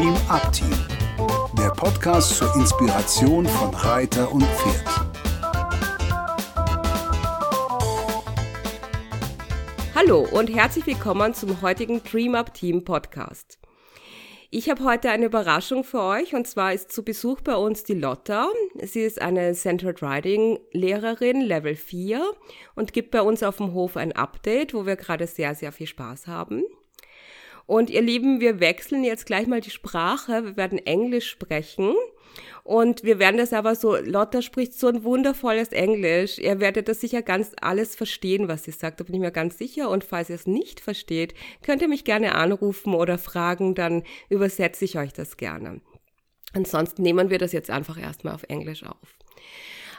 Dream Up Team, der Podcast zur Inspiration von Reiter und Pferd. Hallo und herzlich willkommen zum heutigen Dream Up Team Podcast. Ich habe heute eine Überraschung für euch und zwar ist zu Besuch bei uns die Lotta. Sie ist eine Centered Riding Lehrerin Level 4 und gibt bei uns auf dem Hof ein Update, wo wir gerade sehr, sehr viel Spaß haben. Und ihr Lieben, wir wechseln jetzt gleich mal die Sprache. Wir werden Englisch sprechen. Und wir werden das aber so, Lotta spricht so ein wundervolles Englisch. Ihr werdet das sicher ganz alles verstehen, was sie sagt. Da bin ich mir ganz sicher. Und falls ihr es nicht versteht, könnt ihr mich gerne anrufen oder fragen, dann übersetze ich euch das gerne. Ansonsten nehmen wir das jetzt einfach erstmal auf Englisch auf.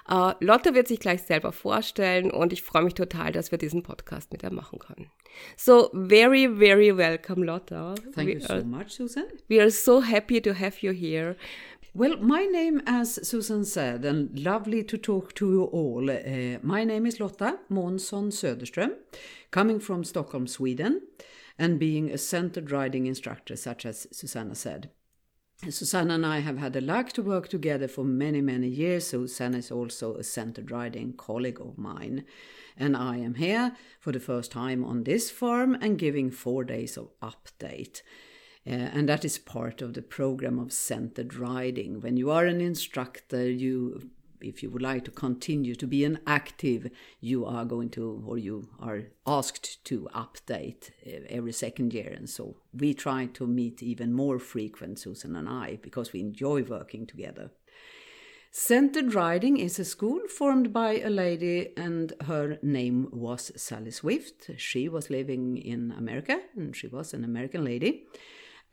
Uh, Lotte wird sich gleich selber vorstellen und ich freue mich total, dass wir diesen Podcast mit ihr machen können. So, very, very welcome, Lotta. Thank we you so are, much, Susan. We are so happy to have you here. Well, my name, as Susan said, and lovely to talk to you all. Uh, my name is Lotta Månsson Söderström, coming from Stockholm, Sweden, and being a centered riding instructor, such as Susanna said. Susanna and I have had the luck to work together for many, many years. Susanna is also a centered riding colleague of mine. And I am here for the first time on this farm and giving four days of update. Uh, and that is part of the program of centered riding. When you are an instructor, you if you would like to continue to be an active, you are going to, or you are asked to update uh, every second year. And so we try to meet even more frequent, Susan and I, because we enjoy working together. Centered Riding is a school formed by a lady, and her name was Sally Swift. She was living in America, and she was an American lady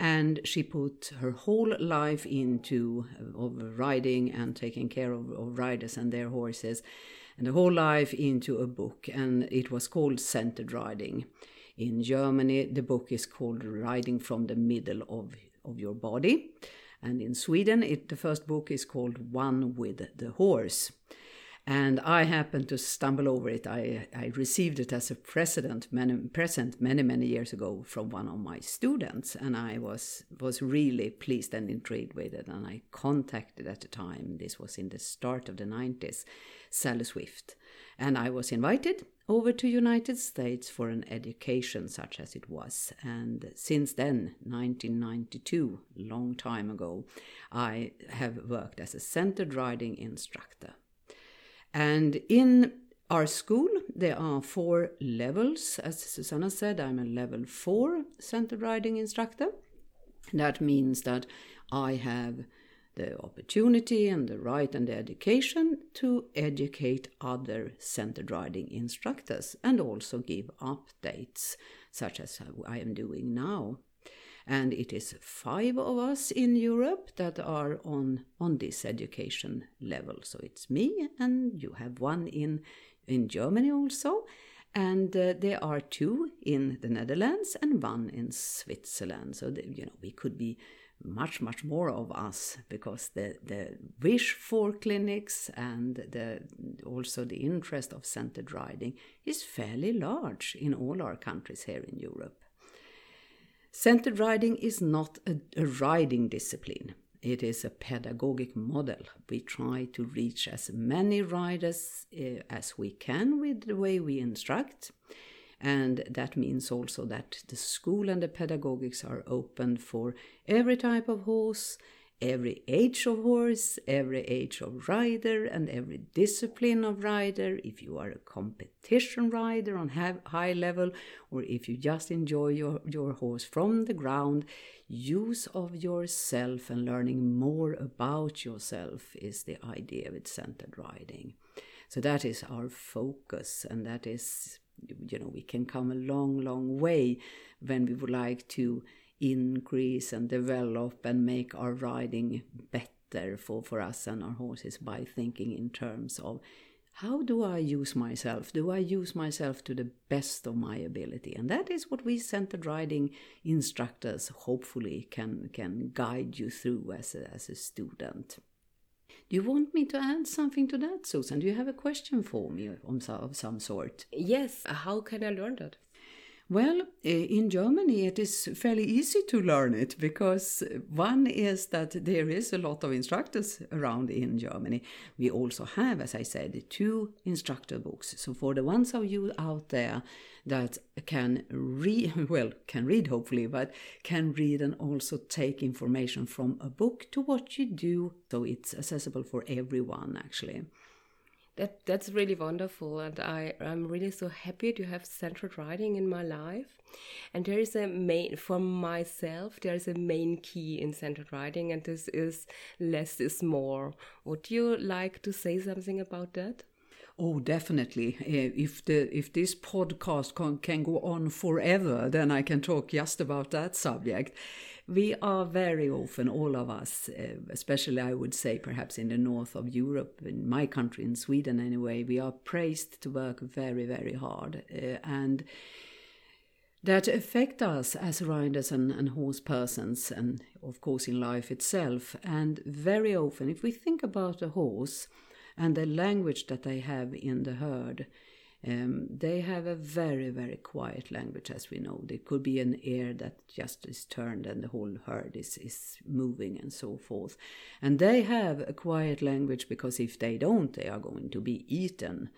and she put her whole life into uh, of riding and taking care of, of, riders and their horses and the whole life into a book and it was called centered riding. In germany the book is called riding from the middle of, of your body. And in sweden it, the first book is called one with the horse and I happened to stumble over it. I, I received it as a present many, present many many years ago from one of my students, and I was was really pleased and intrigued with it. And I contacted at the time. This was in the start of the nineties, Sally Swift, and I was invited over to United States for an education such as it was. And since then, 1992, long time ago, I have worked as a centered riding instructor. And in our school, there are four levels. As Susanna said, I'm a level four centered riding instructor. That means that I have the opportunity and the right and the education to educate other centered riding instructors and also give updates, such as I am doing now and it is five of us in Europe that are on on this education level. So it's me, and you have one in in Germany also, and uh, there are two in the Netherlands and one in Switzerland. So the, you know we could be much much more of us because the the wish for clinics and the also the interest of centered riding is fairly large in all our countries here in Europe. Centered riding is not a, a, riding discipline. It is a pedagogic model. We try to reach as many riders uh, as we can with the way we instruct. And that means also that the school and the pedagogics are open for every type of horse, every age of horse, every age of rider, and every discipline of rider. If you are a competition rider on high level, or if you just enjoy your, your horse from the ground, use of yourself and learning more about yourself is the idea with centered riding. So that is our focus, and that is, you know, we can come a long, long way when we would like to increase and develop and make our riding better for, for us and our horses by thinking in terms of how do I use myself? Do I use myself to the best of my ability? And that is what we centered riding instructors hopefully can can guide you through as a, as a student. Do you want me to add something to that, Susan? Do you have a question for me of some, of some sort? Yes. How can I learn that? Well, eh, in Germany, it is fairly easy to learn it because one is that there is a lot of instructors around in Germany. We also have, as I said, two instructor books. So for the ones of you out there that can read, well, can read hopefully, but can read and also take information from a book to what you do, so it's accessible for everyone actually. That that's really wonderful, and I I'm really so happy to have centered riding in my life. And there is a main for myself. There is a main key in centered riding, and this is less is more. Would you like to say something about that? Oh, definitely. Eh, if the if this podcast can, can go on forever, then I can talk just about that subject. We are very often, all of us, uh, especially I would say perhaps in the north of Europe, in my country, in Sweden anyway, we are praised to work very, very hard. Uh, and that affect us as riders and, and horse persons, and of course in life itself. And very often, if we think about a horse and the language that they have in the herd, um, they have a very, very quiet language, as we know. There could be an ear that just is turned and the whole herd is, is moving and so forth. And they have a quiet language because if they don't, they are going to be eaten.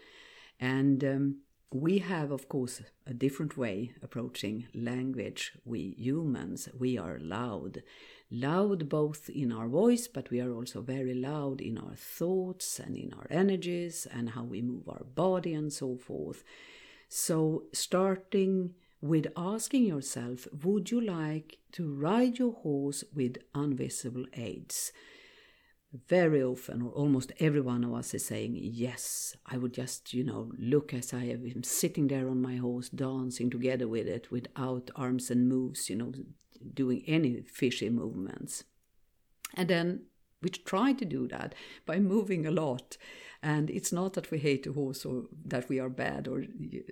And um, we have, of course, a different way approaching language. We humans, we are loud loud both in our voice, but we are also very loud in our thoughts and in our energies and how we move our body and so forth. So, starting with asking yourself, would you like to ride your horse with invisible aids? Very often, or almost every one of us is saying, Yes, I would just, you know, look as I am sitting there on my horse, dancing together with it without arms and moves, you know, doing any fishy movements. And then we try to do that by moving a lot. And it's not that we hate the horse or that we are bad or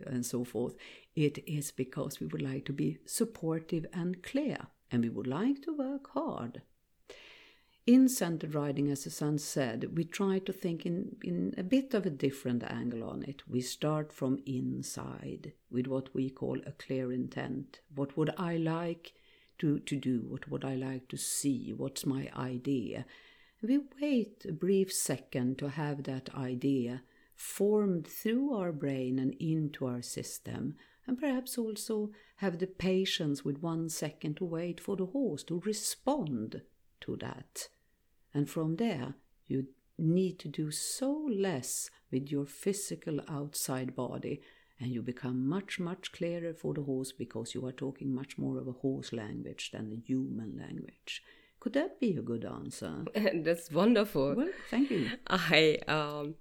and so forth. It is because we would like to be supportive and clear, and we would like to work hard. In centered riding, as the Susanne said, we try to think in, in a bit of a different angle on it. We start from inside with what we call a clear intent. What would I like to, to do, what would I like to see, what's my idea. We wait a brief second to have that idea formed through our brain and into our system, and perhaps also have the patience with one second to wait for the horse to respond to that. And from there, you need to do so less with your physical outside body and you become much, much clearer for the horse because you are talking much more of a horse language than a human language. Could that be a good answer? That's wonderful. Well, thank you. I, um,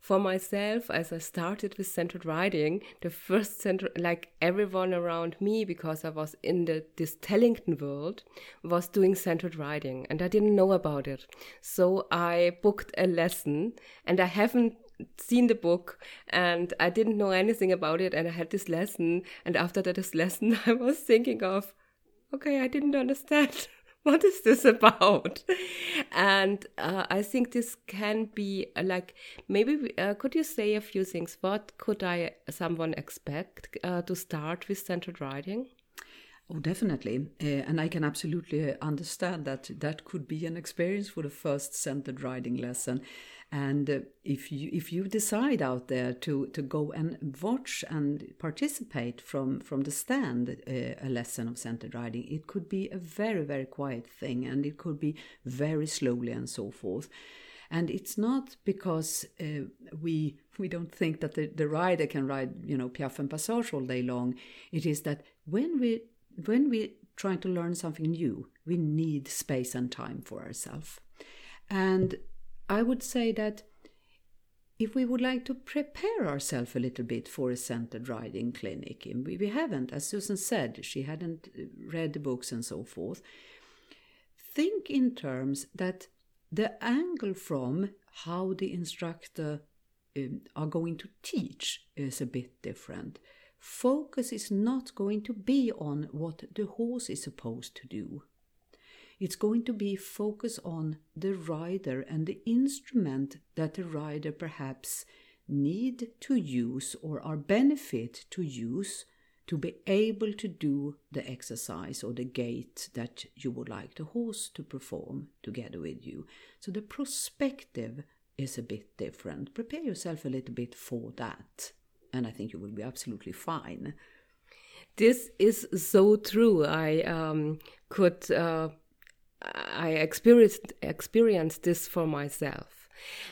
for myself, as I started with centered riding, the first center, like everyone around me, because I was in the this Tellington world, was doing centered riding, and I didn't know about it. So I booked a lesson, and I haven't seen the book and I didn't know anything about it and I had this lesson and after that this lesson I was thinking of okay I didn't understand what is this about? And uh, I think this can be uh, like maybe uh, could you say a few things? What could I someone expect uh, to start with centered riding Oh, definitely. Uh, and I can absolutely understand that that could be an experience for the first centered riding lesson. And uh, if you if you decide out there to to go and watch and participate from from the stand uh, a lesson of centered riding, it could be a very very quiet thing, and it could be very slowly and so forth. And it's not because uh, we we don't think that the, the rider can ride you know piaffe and passage all day long. It is that when we when we try to learn something new, we need space and time for ourselves. And I would say that if we would like to prepare ourselves a little bit for a centered riding clinic, we, we haven't, as Susan said, she hadn't read the books and so forth. Think in terms that the angle from how the instructor um, are going to teach is a bit different focus is not going to be on what the horse is supposed to do. It's going to be focus on the rider and the instrument that the rider perhaps need to use or are benefit to use to be able to do the exercise or the gait that you would like the horse to perform together with you. So the perspective is a bit different. Prepare yourself a little bit for that, and I think you will be absolutely fine. This is so true. I um, could. Uh, I experienced experienced this for myself.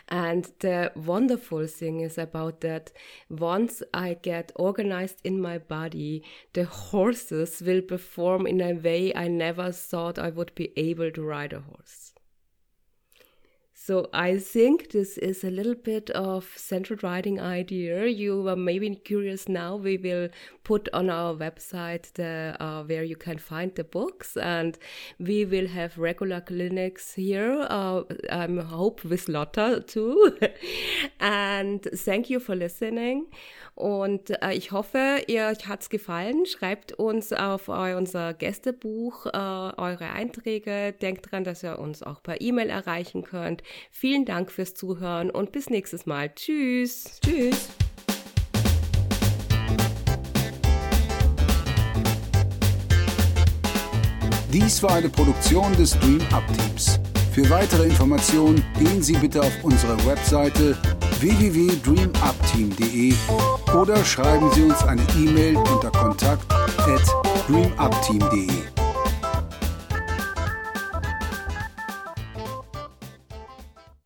And the wonderful thing is about that once I get organized in my body, the horses will perform in a way I never thought I would be able to ride a horse. So I think this is a little bit of central writing idea. You are maybe curious now. We will put on our website the uh, where you can find the books, and we will have regular clinics here. Uh, I hope with Lotta too. and thank you for listening. Und äh, ich hoffe, ihr hat's gefallen. Schreibt uns auf unser Gästebuch äh, eure Einträge. Denkt dran, dass ihr uns auch per E-Mail erreichen könnt. Vielen Dank fürs Zuhören und bis nächstes Mal. Tschüss. Tschüss. Dies war eine Produktion des Dream Up Teams. Für weitere Informationen gehen Sie bitte auf unsere Webseite www.dreamupteam.de oder schreiben Sie uns eine E-Mail unter kontakt at dreamupteam.de.